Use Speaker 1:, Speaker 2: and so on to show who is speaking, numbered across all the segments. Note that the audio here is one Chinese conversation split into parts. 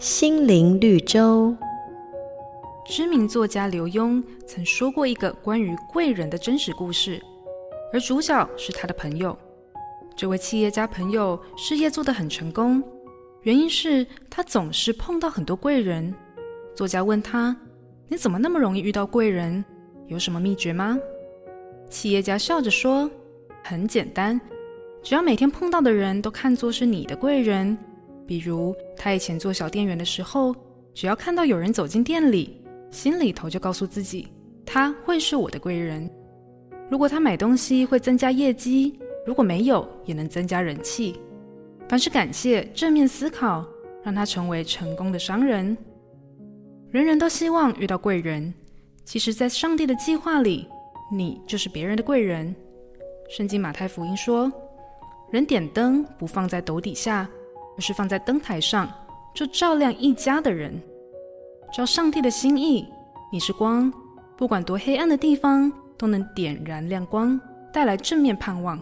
Speaker 1: 心灵绿洲。
Speaker 2: 知名作家刘墉曾说过一个关于贵人的真实故事，而主角是他的朋友。这位企业家朋友事业做得很成功，原因是他总是碰到很多贵人。作家问他：“你怎么那么容易遇到贵人？有什么秘诀吗？”企业家笑着说：“很简单，只要每天碰到的人都看作是你的贵人。比如他以前做小店员的时候，只要看到有人走进店里，心里头就告诉自己，他会是我的贵人。如果他买东西会增加业绩，如果没有也能增加人气。凡是感谢、正面思考，让他成为成功的商人。人人都希望遇到贵人，其实，在上帝的计划里。”你就是别人的贵人。圣经马太福音说：“人点灯不放在斗底下，而是放在灯台上，就照亮一家的人。照上帝的心意，你是光，不管多黑暗的地方，都能点燃亮光，带来正面盼望。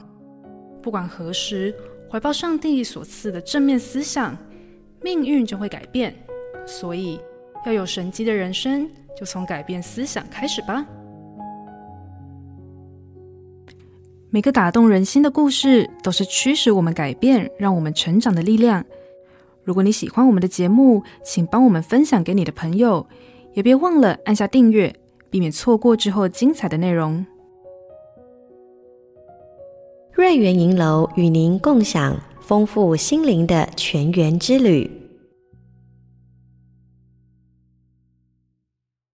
Speaker 2: 不管何时，怀抱上帝所赐的正面思想，命运就会改变。所以，要有神迹的人生，就从改变思想开始吧。”每个打动人心的故事，都是驱使我们改变、让我们成长的力量。如果你喜欢我们的节目，请帮我们分享给你的朋友，也别忘了按下订阅，避免错过之后精彩的内容。
Speaker 1: 瑞园银楼与您共享丰富心灵的泉源之旅。